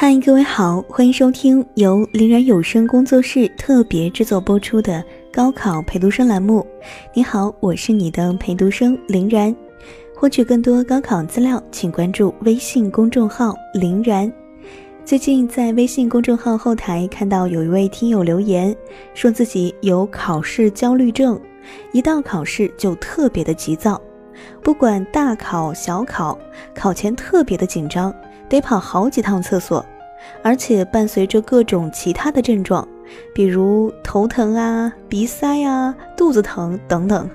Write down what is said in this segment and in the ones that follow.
嗨，各位好，欢迎收听由林然有声工作室特别制作播出的高考陪读生栏目。你好，我是你的陪读生林然。获取更多高考资料，请关注微信公众号林然。最近在微信公众号后台看到有一位听友留言，说自己有考试焦虑症，一到考试就特别的急躁，不管大考小考，考前特别的紧张。得跑好几趟厕所，而且伴随着各种其他的症状，比如头疼啊、鼻塞啊、肚子疼等等。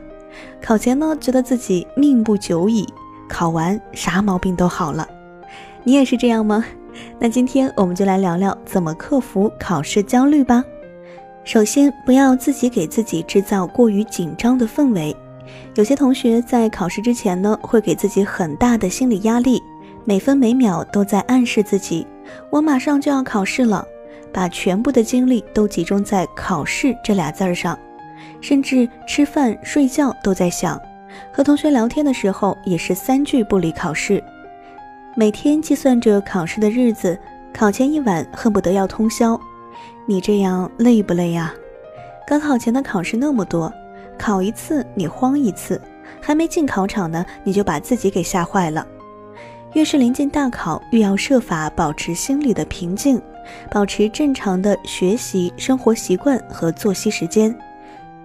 考前呢，觉得自己命不久矣，考完啥毛病都好了。你也是这样吗？那今天我们就来聊聊怎么克服考试焦虑吧。首先，不要自己给自己制造过于紧张的氛围。有些同学在考试之前呢，会给自己很大的心理压力。每分每秒都在暗示自己，我马上就要考试了，把全部的精力都集中在考试这俩字儿上，甚至吃饭睡觉都在想，和同学聊天的时候也是三句不离考试，每天计算着考试的日子，考前一晚恨不得要通宵。你这样累不累呀？高考前的考试那么多，考一次你慌一次，还没进考场呢，你就把自己给吓坏了。越是临近大考，越要设法保持心理的平静，保持正常的学习生活习惯和作息时间。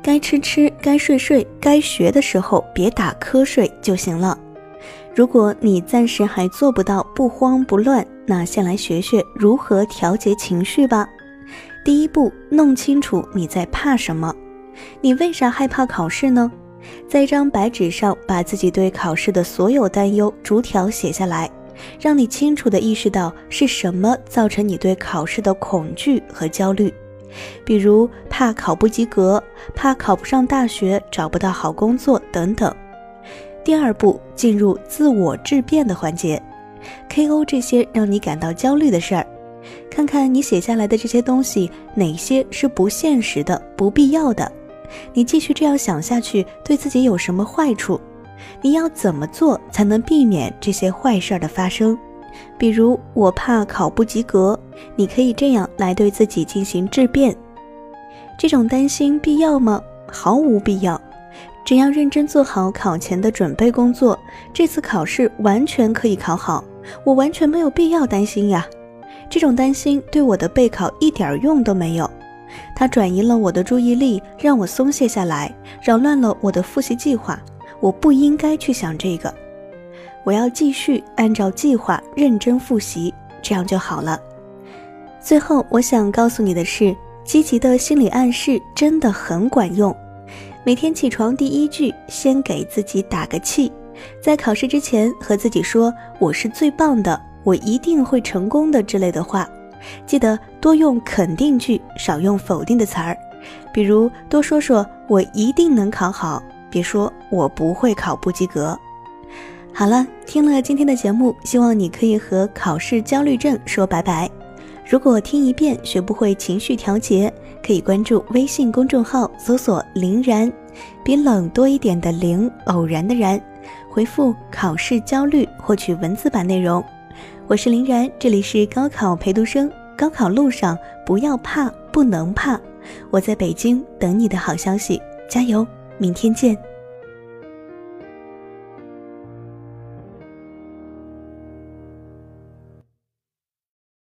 该吃吃，该睡睡，该学的时候别打瞌睡就行了。如果你暂时还做不到不慌不乱，那先来学学如何调节情绪吧。第一步，弄清楚你在怕什么，你为啥害怕考试呢？在一张白纸上，把自己对考试的所有担忧逐条写下来，让你清楚地意识到是什么造成你对考试的恐惧和焦虑。比如怕考不及格，怕考不上大学，找不到好工作等等。第二步，进入自我质变的环节，KO 这些让你感到焦虑的事儿，看看你写下来的这些东西哪些是不现实的、不必要的。你继续这样想下去，对自己有什么坏处？你要怎么做才能避免这些坏事儿的发生？比如，我怕考不及格，你可以这样来对自己进行质变：这种担心必要吗？毫无必要。只要认真做好考前的准备工作，这次考试完全可以考好。我完全没有必要担心呀。这种担心对我的备考一点用都没有。它转移了我的注意力，让我松懈下来，扰乱了我的复习计划。我不应该去想这个，我要继续按照计划认真复习，这样就好了。最后，我想告诉你的是，积极的心理暗示真的很管用。每天起床第一句，先给自己打个气，在考试之前和自己说：“我是最棒的，我一定会成功的”之类的话。记得多用肯定句，少用否定的词儿。比如多说说“我一定能考好”，别说“我不会考不及格”。好了，听了今天的节目，希望你可以和考试焦虑症说拜拜。如果听一遍学不会情绪调节，可以关注微信公众号搜索“林然”，比冷多一点的“林”，偶然的“然”，回复“考试焦虑”获取文字版内容。我是林然，这里是高考陪读生。高考路上不要怕，不能怕。我在北京等你的好消息，加油！明天见。